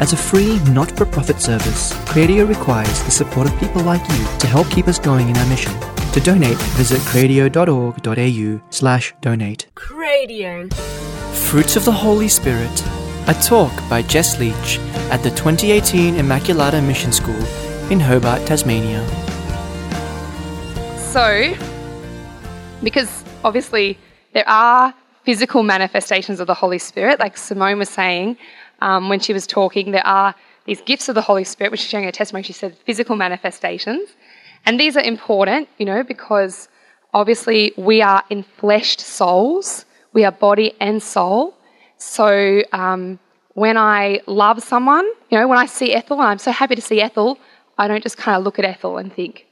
As a free, not for profit service, Cradio requires the support of people like you to help keep us going in our mission. To donate, visit cradio.org.au slash donate. Cradio. Fruits of the Holy Spirit, a talk by Jess Leach at the 2018 Immaculata Mission School in Hobart, Tasmania. So, because obviously there are physical manifestations of the Holy Spirit, like Simone was saying um, when she was talking, there are these gifts of the Holy Spirit, which she's sharing her testimony. She said physical manifestations. And these are important, you know, because obviously we are enfleshed souls, we are body and soul. So um, when I love someone, you know, when I see Ethel, and I'm so happy to see Ethel, I don't just kind of look at Ethel and think,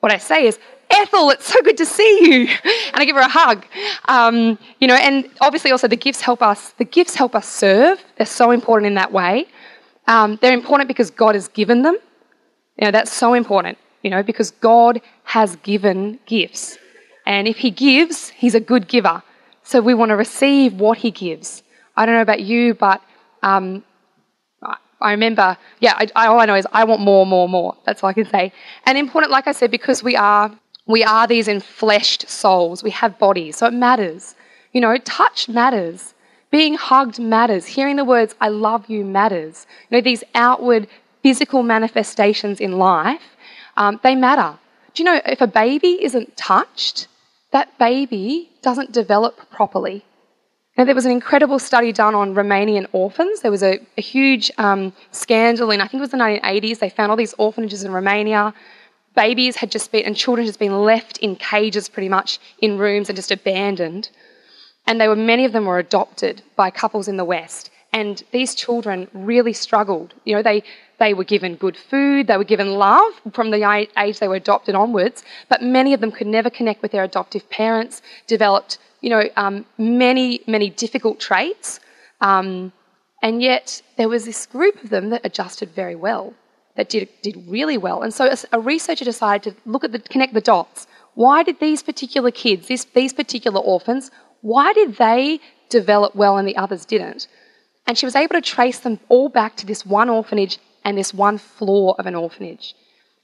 what I say is, Ethel, it's so good to see you. And I give her a hug. Um, you know, and obviously also the gifts help us, the gifts help us serve. They're so important in that way. Um, they're important because God has given them. You know, that's so important, you know, because God has given gifts. And if He gives, He's a good giver. So we want to receive what He gives. I don't know about you, but um, I remember, yeah, I, all I know is I want more, more, more. That's all I can say. And important, like I said, because we are we are these enfleshed souls. We have bodies, so it matters. You know, touch matters. Being hugged matters. Hearing the words "I love you" matters. You know, these outward physical manifestations in life, um, they matter. Do you know if a baby isn't touched, that baby doesn't develop properly. Now, there was an incredible study done on Romanian orphans. There was a, a huge um, scandal in, I think it was the 1980s. They found all these orphanages in Romania. Babies had just been, and children had just been left in cages pretty much in rooms and just abandoned. And they were, many of them were adopted by couples in the West. And these children really struggled. You know, they, they were given good food, they were given love from the age they were adopted onwards, but many of them could never connect with their adoptive parents, developed you know, um, many, many difficult traits. Um, and yet there was this group of them that adjusted very well, that did, did really well. And so a, a researcher decided to look at the, connect the dots. Why did these particular kids, this, these particular orphans, why did they develop well and the others didn't? And she was able to trace them all back to this one orphanage and this one floor of an orphanage.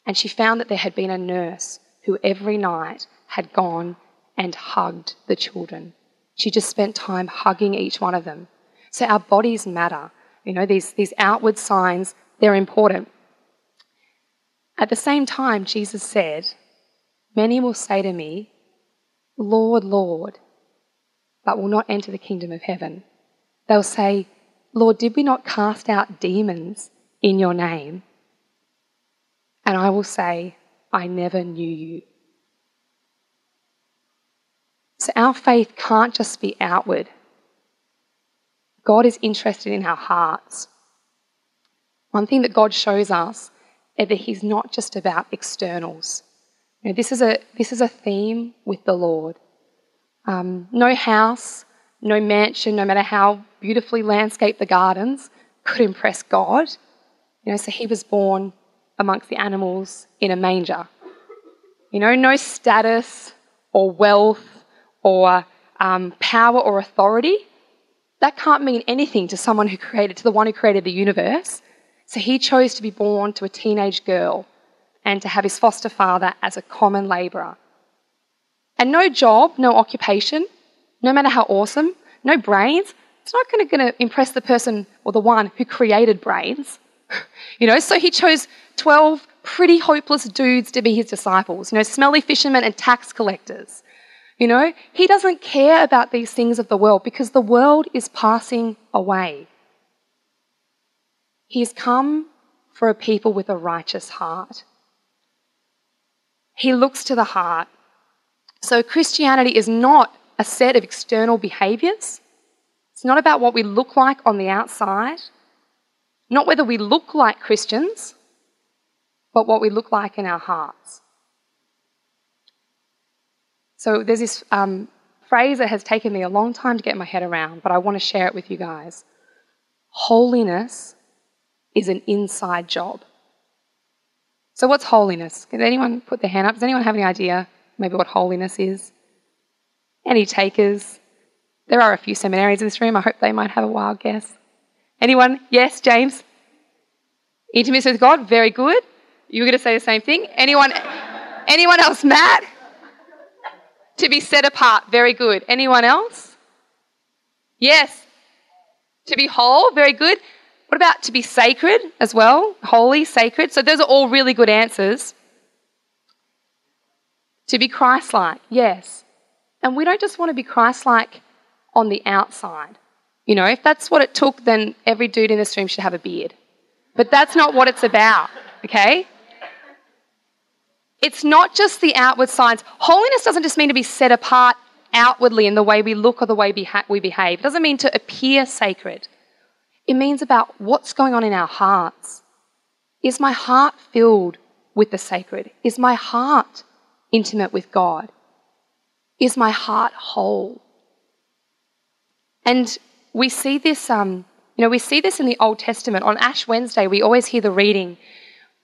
And she found that there had been a nurse who every night had gone and hugged the children. She just spent time hugging each one of them. So our bodies matter. You know, these, these outward signs, they're important. At the same time, Jesus said, Many will say to me, Lord, Lord, but will not enter the kingdom of heaven. They'll say, Lord, did we not cast out demons in your name? And I will say, I never knew you. So our faith can't just be outward. God is interested in our hearts. One thing that God shows us that He's not just about externals. You know, this, is a, this is a theme with the Lord. Um, no house, no mansion, no matter how beautifully landscaped the gardens, could impress God. You know, so He was born amongst the animals in a manger. You know, no status or wealth or um, power or authority, that can't mean anything to someone who created, to the one who created the universe. So he chose to be born to a teenage girl and to have his foster father as a common labourer. And no job, no occupation, no matter how awesome, no brains, it's not going to impress the person or the one who created brains. you know, so he chose 12 pretty hopeless dudes to be his disciples, you know, smelly fishermen and tax collectors. You know, he doesn't care about these things of the world because the world is passing away. He's come for a people with a righteous heart. He looks to the heart. So, Christianity is not a set of external behaviors. It's not about what we look like on the outside, not whether we look like Christians, but what we look like in our hearts. So there's this um, phrase that has taken me a long time to get my head around, but I want to share it with you guys. Holiness is an inside job. So, what's holiness? Can anyone put their hand up? Does anyone have any idea maybe what holiness is? Any takers? There are a few seminarians in this room. I hope they might have a wild guess. Anyone? Yes, James? Intimacy with God? Very good. You were going to say the same thing. Anyone? Anyone else? Matt? To be set apart. Very good. Anyone else? Yes. To be whole. Very good. What about to be sacred as well? Holy, sacred. So those are all really good answers. To be Christ like. Yes. And we don't just want to be Christ like on the outside. You know, if that's what it took, then every dude in this room should have a beard. But that's not what it's about, okay? It's not just the outward signs. Holiness doesn't just mean to be set apart outwardly in the way we look or the way we behave. It doesn't mean to appear sacred. It means about what's going on in our hearts. Is my heart filled with the sacred? Is my heart intimate with God? Is my heart whole? And we see this, um, you know, we see this in the Old Testament. On Ash Wednesday, we always hear the reading,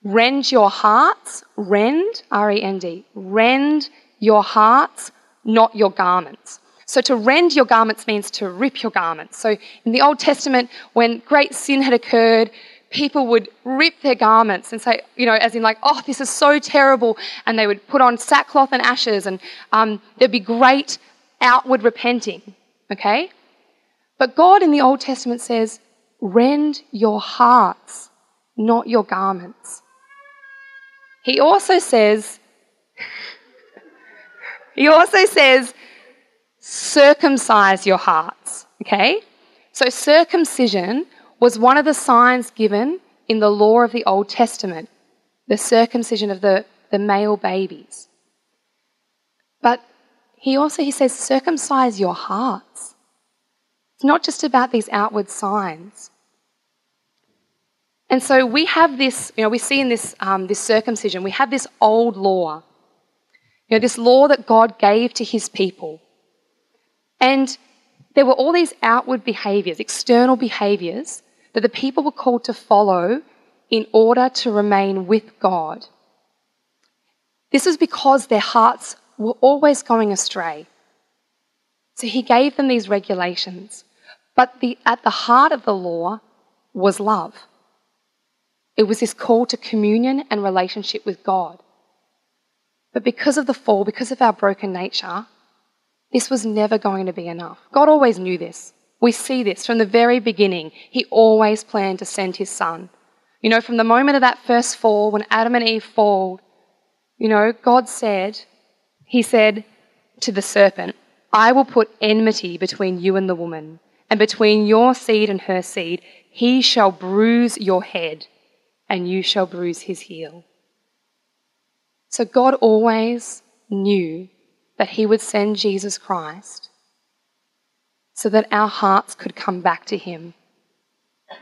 rend your hearts, rend, R-E-N-D, rend your hearts, not your garments. So to rend your garments means to rip your garments. So in the Old Testament, when great sin had occurred, people would rip their garments and say, you know, as in like, oh, this is so terrible. And they would put on sackcloth and ashes and um, there'd be great outward repenting, okay? But God in the Old Testament says, rend your hearts, not your garments. He also says, he also says, circumcise your hearts, okay? So circumcision was one of the signs given in the law of the Old Testament, the circumcision of the, the male babies. But he also he says circumcise your hearts. It's not just about these outward signs. And so we have this, you know, we see in this, um, this circumcision, we have this old law, you know, this law that God gave to his people. And there were all these outward behaviors, external behaviors, that the people were called to follow in order to remain with God. This was because their hearts were always going astray. So he gave them these regulations. But the, at the heart of the law was love. It was this call to communion and relationship with God. But because of the fall, because of our broken nature, this was never going to be enough. God always knew this. We see this from the very beginning. He always planned to send his son. You know, from the moment of that first fall, when Adam and Eve fall, you know, God said, He said to the serpent, I will put enmity between you and the woman, and between your seed and her seed, he shall bruise your head, and you shall bruise his heel. So God always knew that he would send Jesus Christ so that our hearts could come back to him.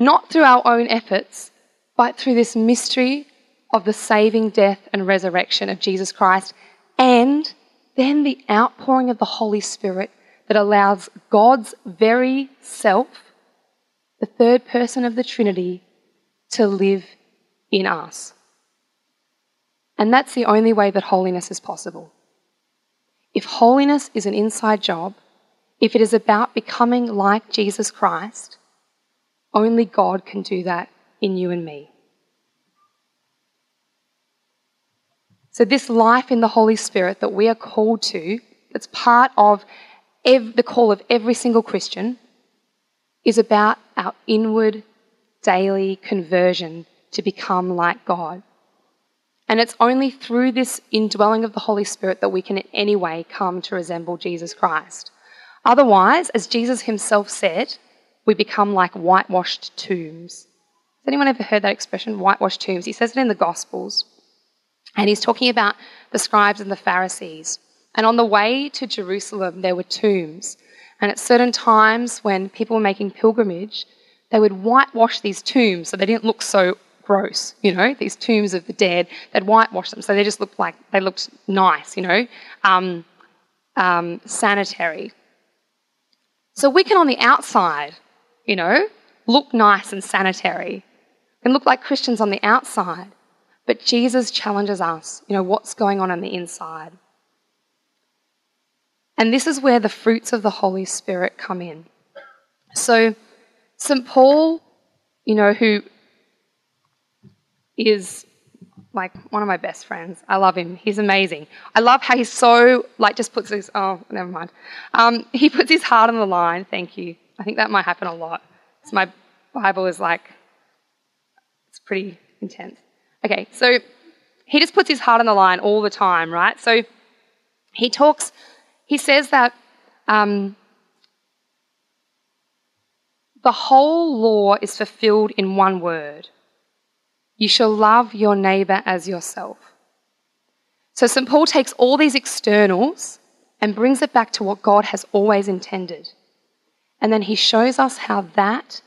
Not through our own efforts, but through this mystery of the saving death and resurrection of Jesus Christ, and then the outpouring of the Holy Spirit that allows God's very self, the third person of the Trinity, to live in us. And that's the only way that holiness is possible. If holiness is an inside job, if it is about becoming like Jesus Christ, only God can do that in you and me. So, this life in the Holy Spirit that we are called to, that's part of ev- the call of every single Christian is about our inward daily conversion to become like God. And it's only through this indwelling of the Holy Spirit that we can in any way come to resemble Jesus Christ. Otherwise, as Jesus himself said, we become like whitewashed tombs. Has anyone ever heard that expression, whitewashed tombs? He says it in the Gospels. And he's talking about the scribes and the Pharisees. And on the way to Jerusalem, there were tombs. And at certain times, when people were making pilgrimage, they would whitewash these tombs so they didn't look so gross, you know, these tombs of the dead. They'd whitewash them so they just looked like they looked nice, you know, um, um, sanitary. So we can, on the outside, you know, look nice and sanitary and look like Christians on the outside. But Jesus challenges us, you know, what's going on on the inside. And this is where the fruits of the Holy Spirit come in. So, St. Paul, you know, who is like one of my best friends. I love him. He's amazing. I love how he's so like just puts his oh never mind. Um, he puts his heart on the line. Thank you. I think that might happen a lot. So my Bible is like it's pretty intense. Okay, so he just puts his heart on the line all the time, right? So he talks. He says that. Um, the whole law is fulfilled in one word you shall love your neighbor as yourself. So St. Paul takes all these externals and brings it back to what God has always intended. And then he shows us how that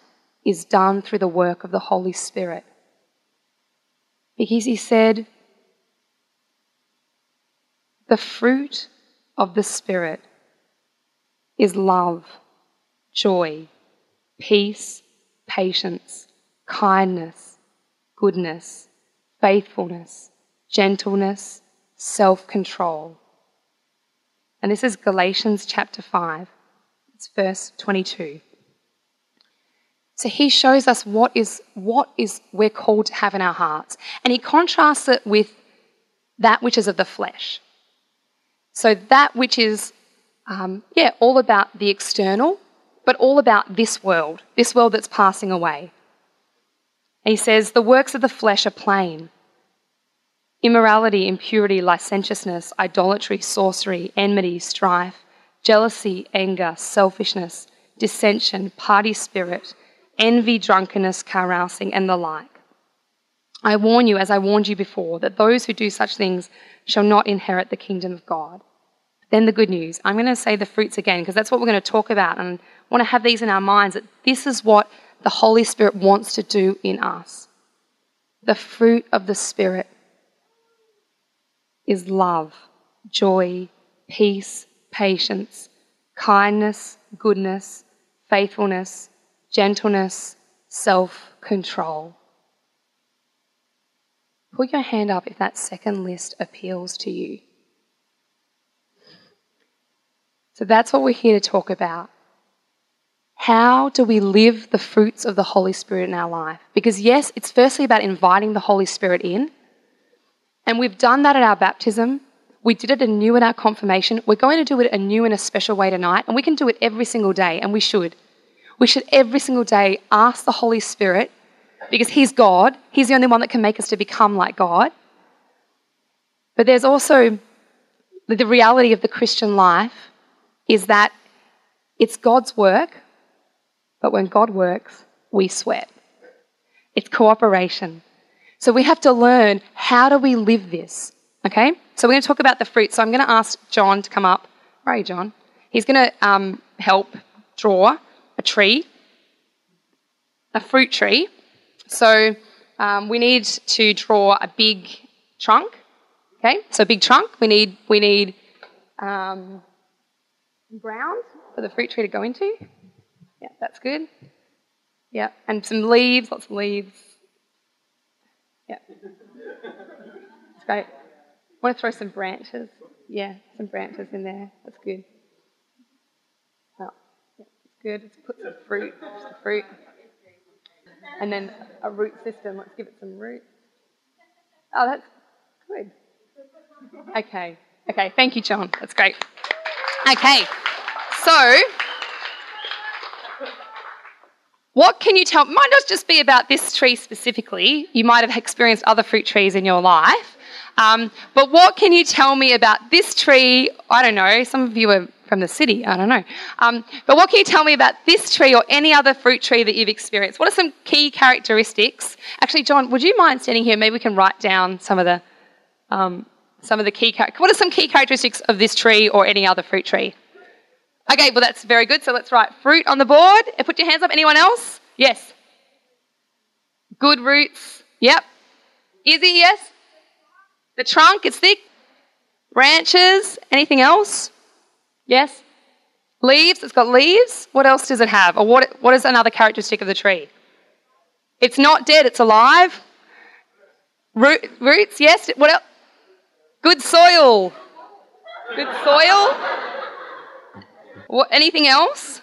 is done through the work of the Holy Spirit. Because he said, the fruit of the Spirit is love, joy, peace, patience, kindness goodness, faithfulness, gentleness, self control. And this is Galatians chapter 5, it's verse 22. So he shows us what is what is we're called to have in our hearts. And he contrasts it with that which is of the flesh. So that which is, um, yeah, all about the external, but all about this world, this world that's passing away. And he says, The works of the flesh are plain immorality, impurity, licentiousness, idolatry, sorcery, enmity, strife, jealousy, anger, selfishness, dissension, party spirit, envy, drunkenness, carousing, and the like. I warn you, as I warned you before, that those who do such things shall not inherit the kingdom of God. Then the good news. I'm going to say the fruits again because that's what we're going to talk about and I want to have these in our minds that this is what the Holy Spirit wants to do in us. The fruit of the Spirit is love, joy, peace, patience, kindness, goodness, faithfulness, gentleness, self control. Put your hand up if that second list appeals to you. So that's what we're here to talk about. How do we live the fruits of the Holy Spirit in our life? Because, yes, it's firstly about inviting the Holy Spirit in. And we've done that at our baptism. We did it anew in our confirmation. We're going to do it anew in a special way tonight. And we can do it every single day, and we should. We should every single day ask the Holy Spirit, because He's God. He's the only one that can make us to become like God. But there's also the reality of the Christian life is that it's God's work but when God works, we sweat. It's cooperation. So we have to learn how do we live this? Okay? So we're going to talk about the fruit. So I'm going to ask John to come up. Where John? He's going to um, help draw a tree, a fruit tree. So um, we need to draw a big trunk. Okay, so big trunk. We need we need um, ground for the fruit tree to go into. Yeah, that's good. Yeah, and some leaves, lots of leaves. Yeah. That's great. I want to throw some branches. Yeah, some branches in there. That's good. Well, yeah, that's good. Let's put some fruit, some fruit. And then a root system. Let's give it some roots. Oh, that's good. Okay. Okay, thank you, John. That's great. Okay. So, what can you tell? Might not just be about this tree specifically. You might have experienced other fruit trees in your life. Um, but what can you tell me about this tree? I don't know. Some of you are from the city. I don't know. Um, but what can you tell me about this tree or any other fruit tree that you've experienced? What are some key characteristics? Actually, John, would you mind standing here? Maybe we can write down some of the um, some of the key. What are some key characteristics of this tree or any other fruit tree? Okay, well, that's very good. So let's write fruit on the board. Put your hands up. Anyone else? Yes. Good roots. Yep. Easy, yes. The trunk, it's thick. Branches. Anything else? Yes. Leaves, it's got leaves. What else does it have? Or what, what is another characteristic of the tree? It's not dead, it's alive. Root, roots, yes. What else? Good soil. Good soil. What, anything else?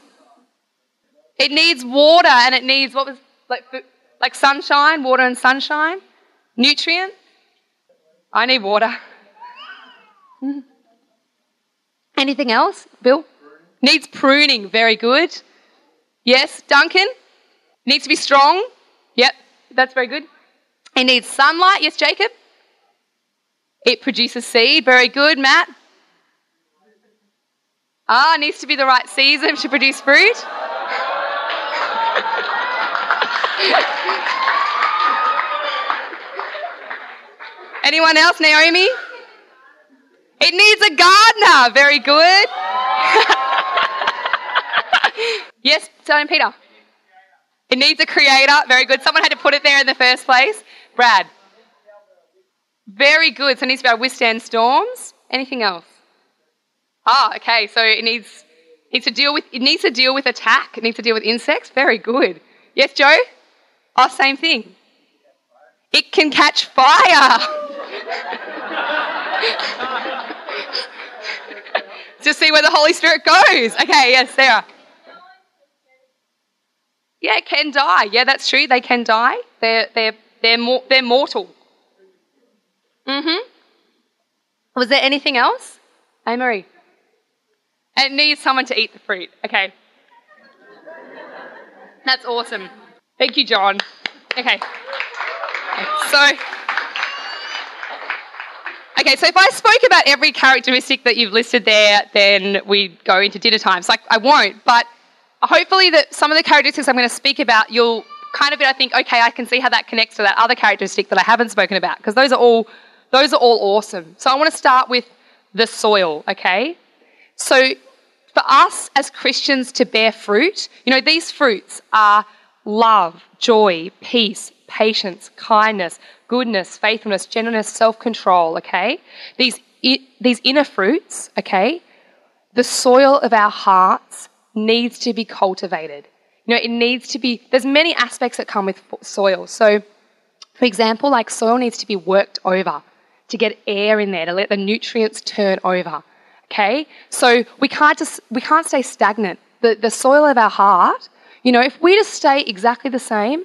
It needs water and it needs what was like like sunshine, water and sunshine, nutrient. I need water. Anything else, Bill? Needs pruning. Very good. Yes, Duncan? Needs to be strong. Yep, that's very good. It needs sunlight. Yes, Jacob? It produces seed. Very good, Matt. Ah, needs to be the right season to produce fruit. Anyone else, Naomi? It needs a gardener. Very good. yes, Simon Peter. It needs a creator. Very good. Someone had to put it there in the first place. Brad. Very good. So it needs to be able to withstand storms. Anything else? Ah, okay. So it needs needs to deal with it needs to deal with attack. It needs to deal with insects. Very good. Yes, Joe. Oh, same thing. It can catch fire. Just see where the Holy Spirit goes. Okay, yes, Sarah. Yeah, it can die. Yeah, that's true. They can die. They're they're they're more, they're mortal. Mm-hmm. Was there anything else? Hey. It needs someone to eat the fruit. Okay. That's awesome. Thank you, John. Okay. So Okay, so if I spoke about every characteristic that you've listed there, then we'd go into dinner times. Like I won't, but hopefully that some of the characteristics I'm going to speak about, you'll kind of be, I think, okay, I can see how that connects to that other characteristic that I haven't spoken about, because those are all those are all awesome. So I want to start with the soil, okay? So for us as Christians to bear fruit, you know, these fruits are love, joy, peace, patience, kindness, goodness, faithfulness, gentleness, self control, okay? These, these inner fruits, okay? The soil of our hearts needs to be cultivated. You know, it needs to be, there's many aspects that come with soil. So, for example, like soil needs to be worked over to get air in there, to let the nutrients turn over. Okay? So we can't just we can't stay stagnant. The the soil of our heart, you know, if we just stay exactly the same,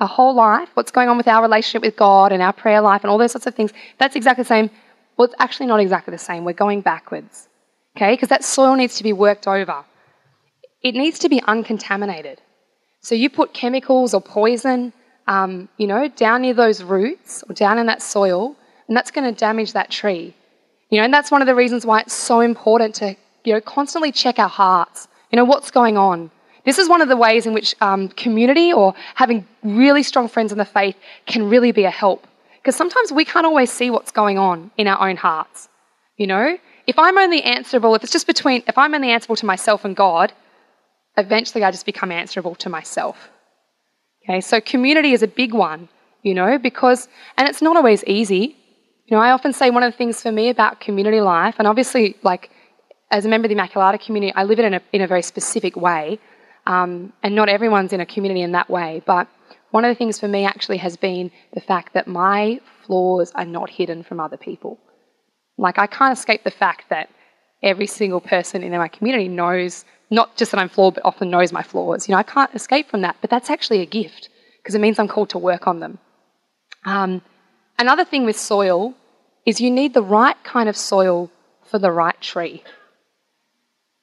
our whole life, what's going on with our relationship with God and our prayer life and all those sorts of things, that's exactly the same. Well, it's actually not exactly the same. We're going backwards. Okay? Because that soil needs to be worked over. It needs to be uncontaminated. So you put chemicals or poison, um, you know, down near those roots or down in that soil, and that's going to damage that tree. You know, and that's one of the reasons why it's so important to, you know, constantly check our hearts. You know, what's going on? This is one of the ways in which um, community or having really strong friends in the faith can really be a help. Because sometimes we can't always see what's going on in our own hearts. You know, if I'm only answerable, if it's just between, if I'm only answerable to myself and God, eventually I just become answerable to myself. Okay, so community is a big one, you know, because, and it's not always easy. You know, I often say one of the things for me about community life, and obviously, like, as a member of the Immaculata community, I live it in a, in a very specific way. Um, and not everyone's in a community in that way. But one of the things for me actually has been the fact that my flaws are not hidden from other people. Like, I can't escape the fact that every single person in my community knows not just that I'm flawed, but often knows my flaws. You know, I can't escape from that, but that's actually a gift because it means I'm called to work on them. Um, another thing with soil is you need the right kind of soil for the right tree.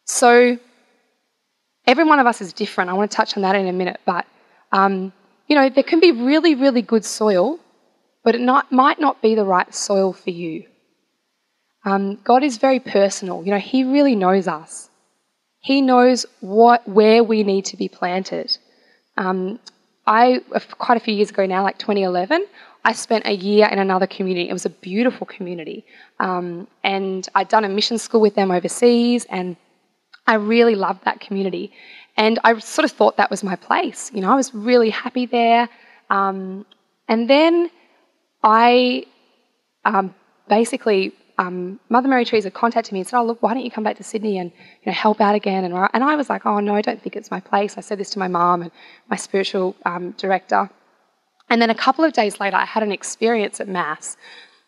So, every one of us is different. I want to touch on that in a minute. But, um, you know, there can be really, really good soil, but it not, might not be the right soil for you. Um, God is very personal. You know, He really knows us. He knows what, where we need to be planted. Um, I, quite a few years ago now, like 2011, I spent a year in another community. It was a beautiful community. Um, and I'd done a mission school with them overseas, and I really loved that community. And I sort of thought that was my place. You know, I was really happy there. Um, and then I um, basically, um, Mother Mary Teresa contacted me and said, Oh, look, why don't you come back to Sydney and you know, help out again? And, and I was like, Oh, no, I don't think it's my place. I said this to my mom and my spiritual um, director. And then a couple of days later, I had an experience at Mass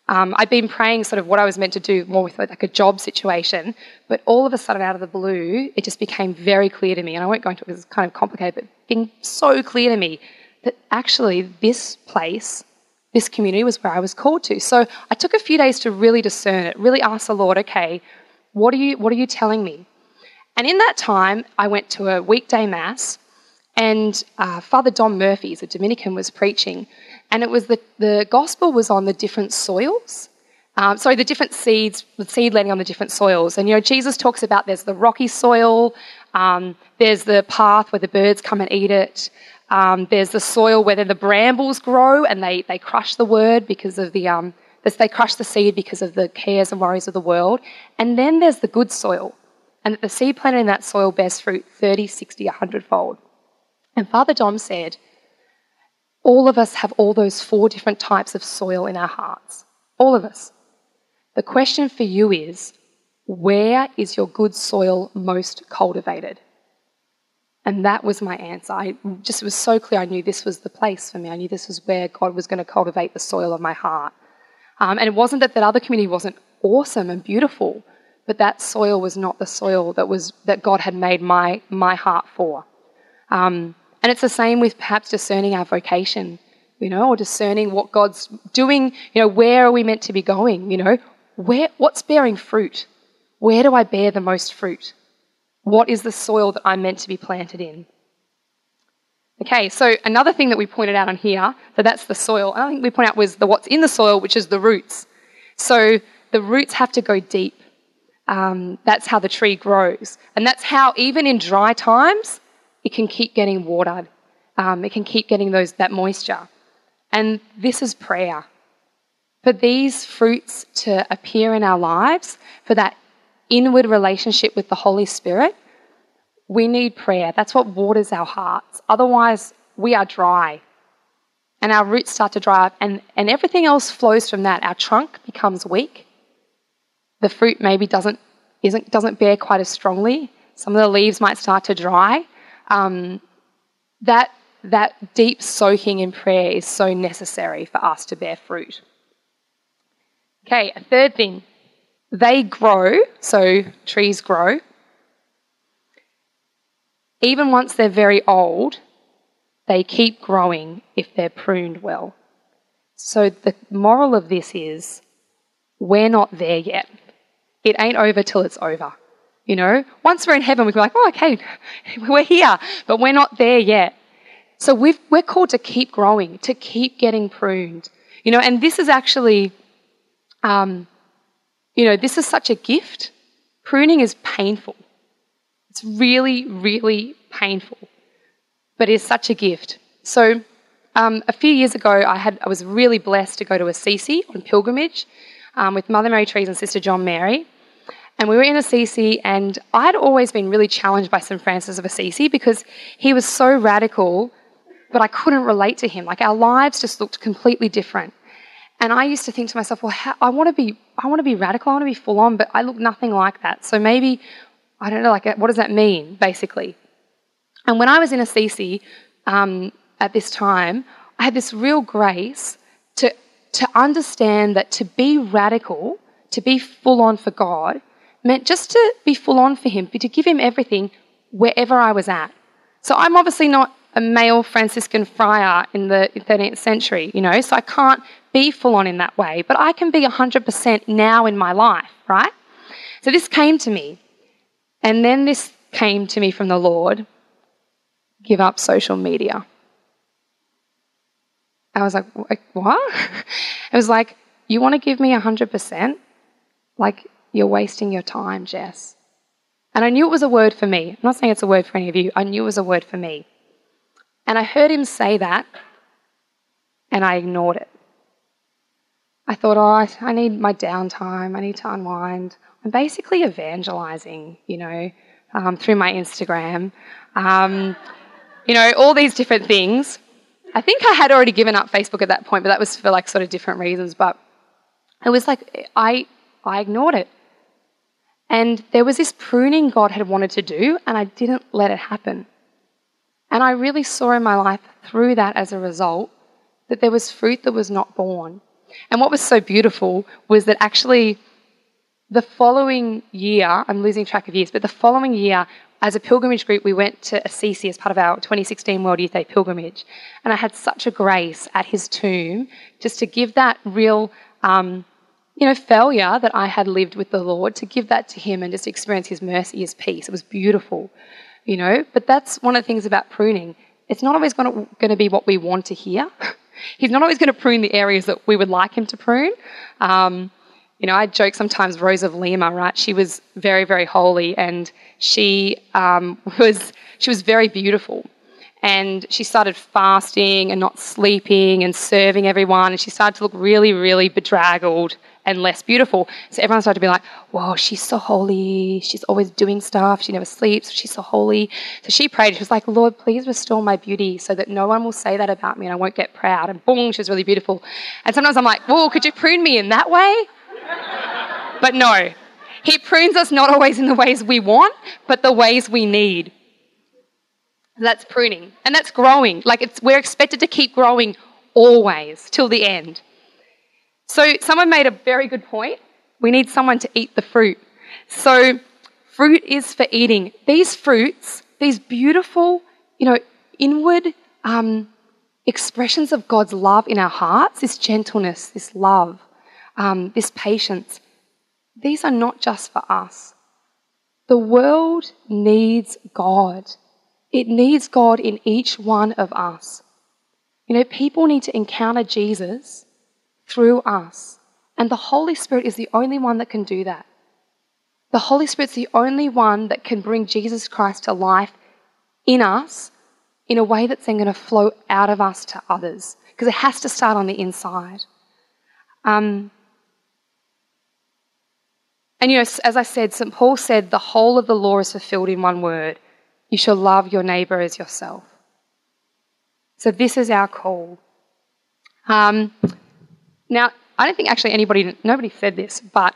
Um, I'd been praying sort of what I was meant to do more with like a job situation, but all of a sudden, out of the blue, it just became very clear to me, and I won't go into it because it's kind of complicated, but being so clear to me that actually this place, this community was where I was called to. So I took a few days to really discern it, really ask the Lord, okay, what are you, what are you telling me? And in that time, I went to a weekday mass, and uh, Father Don Murphy, a Dominican, was preaching and it was the, the gospel was on the different soils. Um, sorry, the different seeds, the seed landing on the different soils. And, you know, Jesus talks about there's the rocky soil, um, there's the path where the birds come and eat it, um, there's the soil where the brambles grow and they, they crush the word because of the, um, they crush the seed because of the cares and worries of the world. And then there's the good soil. And that the seed planted in that soil bears fruit 30, 60, 100 fold. And Father Dom said, all of us have all those four different types of soil in our hearts. All of us. The question for you is where is your good soil most cultivated? And that was my answer. I just was so clear. I knew this was the place for me. I knew this was where God was going to cultivate the soil of my heart. Um, and it wasn't that that other community wasn't awesome and beautiful, but that soil was not the soil that was that God had made my my heart for. Um, and it's the same with perhaps discerning our vocation, you know, or discerning what God's doing, you know, where are we meant to be going, you know, where, what's bearing fruit? Where do I bear the most fruit? What is the soil that I'm meant to be planted in? Okay, so another thing that we pointed out on here, so that's the soil. I think we point out was the what's in the soil, which is the roots. So the roots have to go deep. Um, that's how the tree grows. And that's how, even in dry times, it can keep getting watered. Um, it can keep getting those that moisture. And this is prayer. For these fruits to appear in our lives, for that inward relationship with the Holy Spirit, we need prayer. That's what waters our hearts. Otherwise, we are dry. And our roots start to dry up, and, and everything else flows from that. Our trunk becomes weak. The fruit maybe doesn't, isn't, doesn't bear quite as strongly. Some of the leaves might start to dry um, that, that deep soaking in prayer is so necessary for us to bear fruit. Okay, a third thing. They grow, so trees grow. Even once they're very old, they keep growing if they're pruned well. So the moral of this is we're not there yet. It ain't over till it's over. You know, once we're in heaven, we can be like, oh, okay, we're here, but we're not there yet. So we are called to keep growing, to keep getting pruned. You know, and this is actually, um, you know, this is such a gift. Pruning is painful. It's really, really painful, but it's such a gift. So um, a few years ago, I had I was really blessed to go to Assisi on pilgrimage um, with Mother Mary Teresa and Sister John Mary. And we were in Assisi, and I had always been really challenged by St. Francis of Assisi because he was so radical, but I couldn't relate to him. Like our lives just looked completely different. And I used to think to myself, well, how, I want to be, I want to be radical, I want to be full on, but I look nothing like that. So maybe, I don't know, like, what does that mean, basically? And when I was in Assisi um, at this time, I had this real grace to, to understand that to be radical, to be full on for God, meant just to be full on for him, to give him everything wherever I was at. So I'm obviously not a male Franciscan friar in the 13th century, you know, so I can't be full on in that way, but I can be 100% now in my life, right? So this came to me, and then this came to me from the Lord give up social media. I was like, what? It was like, you want to give me 100%? Like, you're wasting your time, Jess. And I knew it was a word for me. I'm not saying it's a word for any of you. I knew it was a word for me. And I heard him say that, and I ignored it. I thought, oh, I need my downtime. I need to unwind. I'm basically evangelizing, you know, um, through my Instagram. Um, you know, all these different things. I think I had already given up Facebook at that point, but that was for like sort of different reasons. But it was like I, I ignored it. And there was this pruning God had wanted to do, and I didn't let it happen. And I really saw in my life through that as a result that there was fruit that was not born. And what was so beautiful was that actually the following year, I'm losing track of years, but the following year, as a pilgrimage group, we went to Assisi as part of our 2016 World Youth Day pilgrimage. And I had such a grace at his tomb just to give that real, um, you know, failure that I had lived with the Lord, to give that to him and just experience his mercy, his peace. It was beautiful, you know. But that's one of the things about pruning. It's not always going to be what we want to hear. He's not always going to prune the areas that we would like him to prune. Um, you know, I joke sometimes Rose of Lima, right? She was very, very holy, and she um, was she was very beautiful. And she started fasting and not sleeping and serving everyone, and she started to look really, really bedraggled and less beautiful. So everyone started to be like, "Whoa, she's so holy. She's always doing stuff. She never sleeps. She's so holy." So she prayed. She was like, "Lord, please restore my beauty, so that no one will say that about me, and I won't get proud." And boom, she's really beautiful. And sometimes I'm like, "Whoa, could you prune me in that way?" But no, He prunes us not always in the ways we want, but the ways we need. That's pruning. And that's growing. Like it's, we're expected to keep growing always till the end. So someone made a very good point. We need someone to eat the fruit. So fruit is for eating. These fruits, these beautiful, you know, inward um, expressions of God's love in our hearts, this gentleness, this love, um, this patience, these are not just for us. The world needs God. It needs God in each one of us. You know, people need to encounter Jesus through us. And the Holy Spirit is the only one that can do that. The Holy Spirit's the only one that can bring Jesus Christ to life in us in a way that's then going to flow out of us to others. Because it has to start on the inside. Um, and you know, as I said, St. Paul said, the whole of the law is fulfilled in one word you shall love your neighbour as yourself. So this is our call. Um, now, I don't think actually anybody, nobody said this, but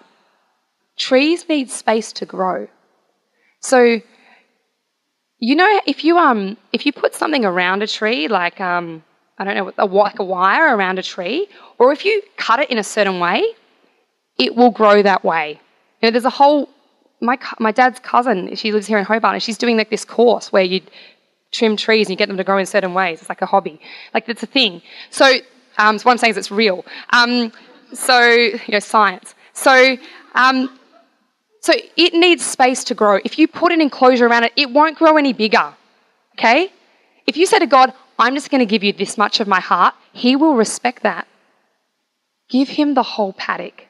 trees need space to grow. So, you know, if you um, if you put something around a tree, like um, I don't know, a, like a wire around a tree, or if you cut it in a certain way, it will grow that way. You know, there's a whole. My my dad's cousin, she lives here in Hobart, and she's doing like this course where you trim trees and you get them to grow in certain ways. It's like a hobby, like it's a thing. So, um, so what I'm saying is it's real. Um, so you know, science. So. Um, so it needs space to grow. If you put an enclosure around it, it won't grow any bigger. Okay? If you say to God, I'm just going to give you this much of my heart, He will respect that. Give Him the whole paddock.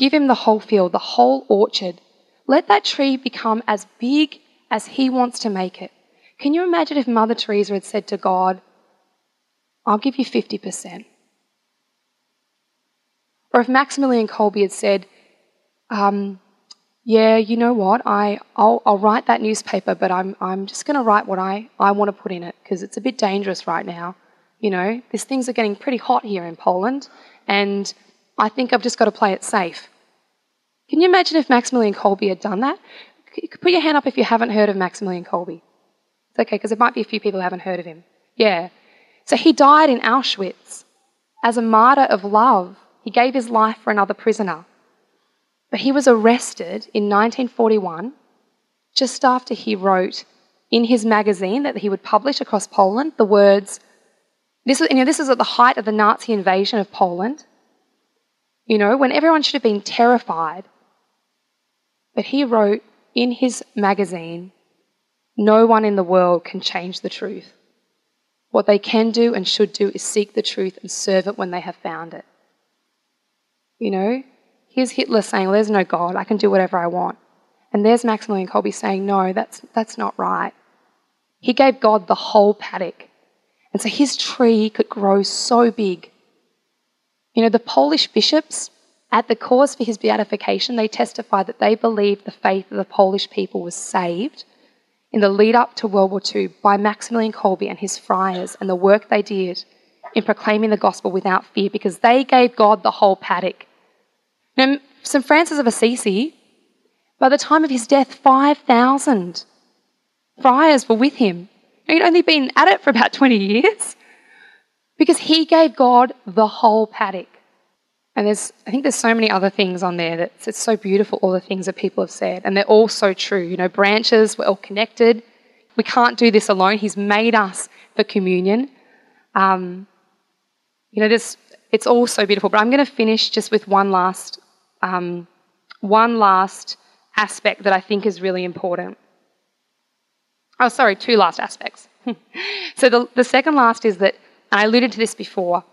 Give him the whole field, the whole orchard. Let that tree become as big as he wants to make it. Can you imagine if Mother Teresa had said to God, I'll give you 50%? Or if Maximilian Kolbe had said, um, yeah, you know what, I, I'll, I'll write that newspaper, but I'm, I'm just going to write what I, I want to put in it because it's a bit dangerous right now. You know, these things are getting pretty hot here in Poland, and I think I've just got to play it safe. Can you imagine if Maximilian Kolbe had done that? Put your hand up if you haven't heard of Maximilian Kolbe. It's okay, because there might be a few people who haven't heard of him. Yeah. So he died in Auschwitz as a martyr of love. He gave his life for another prisoner. But he was arrested in 1941 just after he wrote in his magazine that he would publish across Poland the words, this, you know, this is at the height of the Nazi invasion of Poland. You know, when everyone should have been terrified but he wrote in his magazine No one in the world can change the truth. What they can do and should do is seek the truth and serve it when they have found it. You know, here's Hitler saying, well, There's no God, I can do whatever I want. And there's Maximilian Kolbe saying, No, that's, that's not right. He gave God the whole paddock. And so his tree could grow so big. You know, the Polish bishops, at the cause for his beatification, they testified that they believed the faith of the Polish people was saved in the lead up to World War II by Maximilian Kolbe and his friars and the work they did in proclaiming the gospel without fear because they gave God the whole paddock. Now, St. Francis of Assisi, by the time of his death, 5,000 friars were with him. He'd only been at it for about 20 years because he gave God the whole paddock. And there's, I think there's so many other things on there that it's so beautiful, all the things that people have said. And they're all so true. You know, branches, we're all connected. We can't do this alone. He's made us for communion. Um, you know, this, it's all so beautiful. But I'm going to finish just with one last, um, one last aspect that I think is really important. Oh, sorry, two last aspects. so the, the second last is that, and I alluded to this before,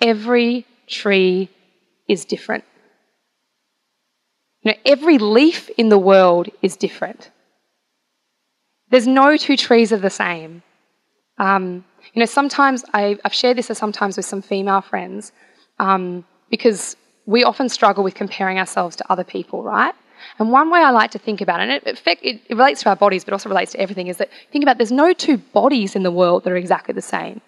every tree is different. You know, every leaf in the world is different. There's no two trees are the same. Um, you know, sometimes I, have shared this sometimes with some female friends um, because we often struggle with comparing ourselves to other people, right? And one way I like to think about it, and it, it, it relates to our bodies, but also relates to everything, is that think about there's no two bodies in the world that are exactly the same.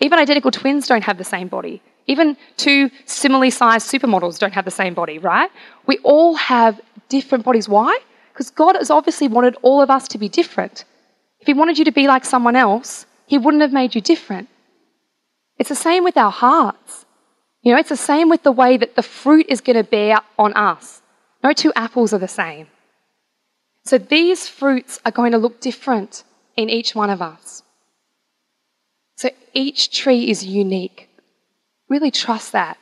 Even identical twins don't have the same body. Even two similarly sized supermodels don't have the same body, right? We all have different bodies. Why? Because God has obviously wanted all of us to be different. If He wanted you to be like someone else, He wouldn't have made you different. It's the same with our hearts. You know, it's the same with the way that the fruit is going to bear on us. No two apples are the same. So these fruits are going to look different in each one of us. So each tree is unique. Really trust that.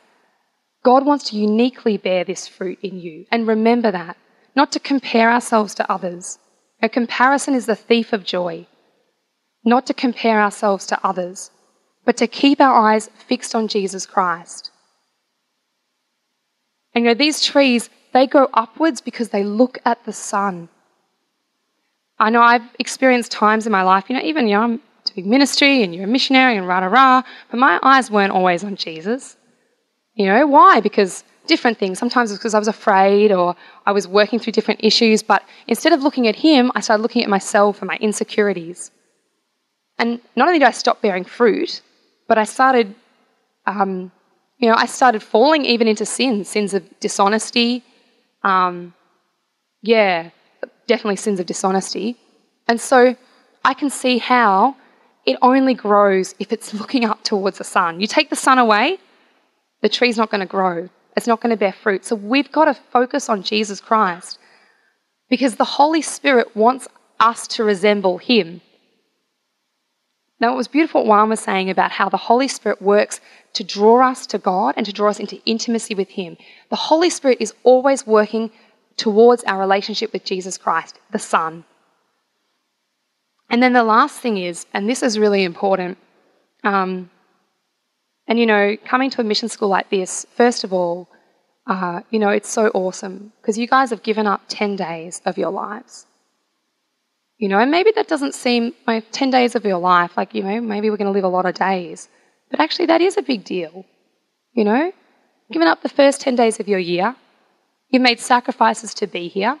God wants to uniquely bear this fruit in you. And remember that, not to compare ourselves to others. A comparison is the thief of joy. Not to compare ourselves to others, but to keep our eyes fixed on Jesus Christ. And you know, these trees, they grow upwards because they look at the sun. I know I've experienced times in my life, you know, even you know, I'm ministry and you're a missionary and rah rah rah. But my eyes weren't always on Jesus. You know, why? Because different things. Sometimes it's because I was afraid or I was working through different issues. But instead of looking at him, I started looking at myself and my insecurities. And not only did I stop bearing fruit, but I started, um, you know, I started falling even into sins, sins of dishonesty. Um, yeah, definitely sins of dishonesty. And so I can see how it only grows if it's looking up towards the sun. You take the sun away, the tree's not going to grow. It's not going to bear fruit. So we've got to focus on Jesus Christ because the Holy Spirit wants us to resemble Him. Now, it was beautiful what Juan was saying about how the Holy Spirit works to draw us to God and to draw us into intimacy with Him. The Holy Spirit is always working towards our relationship with Jesus Christ, the Son. And then the last thing is, and this is really important, um, and you know, coming to a mission school like this, first of all, uh, you know, it's so awesome because you guys have given up 10 days of your lives. You know, and maybe that doesn't seem like 10 days of your life, like, you know, maybe we're going to live a lot of days. But actually, that is a big deal. You know, given up the first 10 days of your year, you've made sacrifices to be here.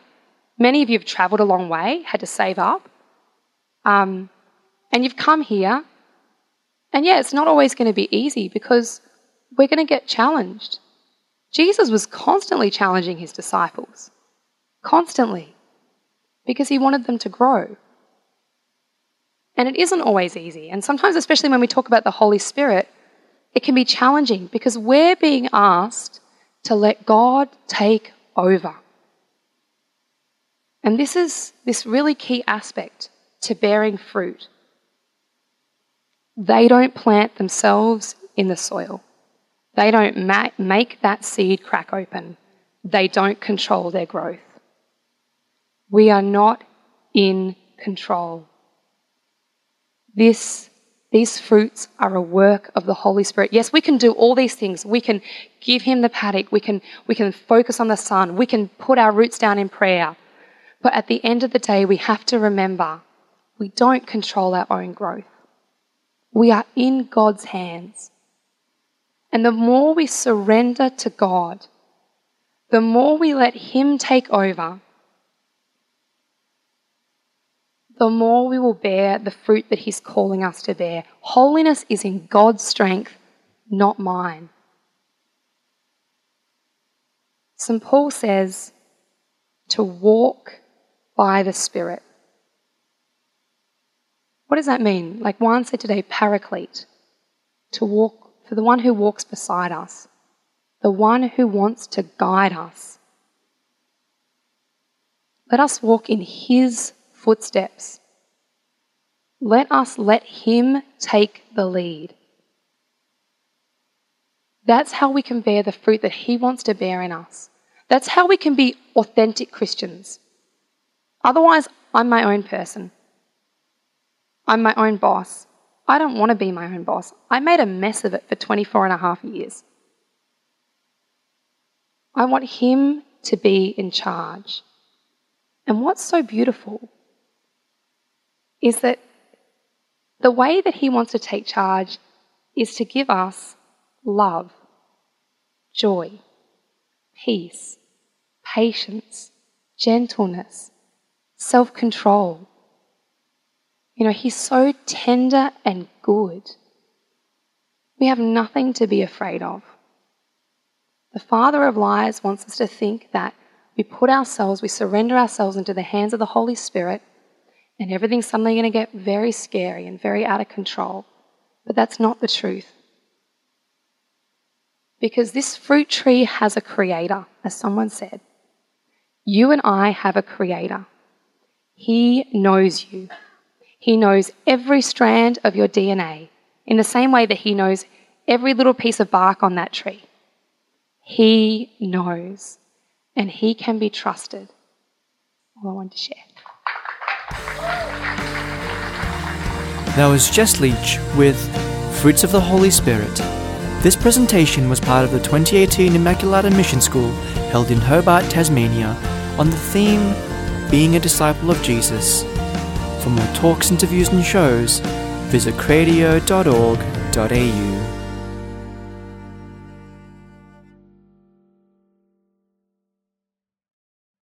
Many of you have traveled a long way, had to save up. Um, and you've come here, and yeah, it's not always going to be easy because we're going to get challenged. Jesus was constantly challenging his disciples, constantly, because he wanted them to grow. And it isn't always easy. And sometimes, especially when we talk about the Holy Spirit, it can be challenging because we're being asked to let God take over. And this is this really key aspect to bearing fruit. They don't plant themselves in the soil. They don't ma- make that seed crack open. They don't control their growth. We are not in control. This, these fruits are a work of the Holy Spirit. Yes, we can do all these things. We can give Him the paddock. We can, we can focus on the sun. We can put our roots down in prayer. But at the end of the day, we have to remember we don't control our own growth. We are in God's hands. And the more we surrender to God, the more we let Him take over, the more we will bear the fruit that He's calling us to bear. Holiness is in God's strength, not mine. St. Paul says to walk by the Spirit. What does that mean? Like Juan said today, paraclete, to walk for the one who walks beside us. the one who wants to guide us. Let us walk in his footsteps. Let us let him take the lead. That's how we can bear the fruit that he wants to bear in us. That's how we can be authentic Christians. Otherwise, I'm my own person. I'm my own boss. I don't want to be my own boss. I made a mess of it for 24 and a half years. I want him to be in charge. And what's so beautiful is that the way that he wants to take charge is to give us love, joy, peace, patience, gentleness, self control. You know, He's so tender and good. We have nothing to be afraid of. The father of lies wants us to think that we put ourselves, we surrender ourselves into the hands of the Holy Spirit, and everything's suddenly going to get very scary and very out of control. But that's not the truth. Because this fruit tree has a creator, as someone said. You and I have a creator. He knows you. He knows every strand of your DNA in the same way that He knows every little piece of bark on that tree. He knows, and He can be trusted. All I wanted to share. That was Jess Leach with Fruits of the Holy Spirit. This presentation was part of the 2018 Immaculata Mission School held in Hobart, Tasmania, on the theme Being a Disciple of Jesus. For more talks, interviews, and shows, visit cradio.org.au.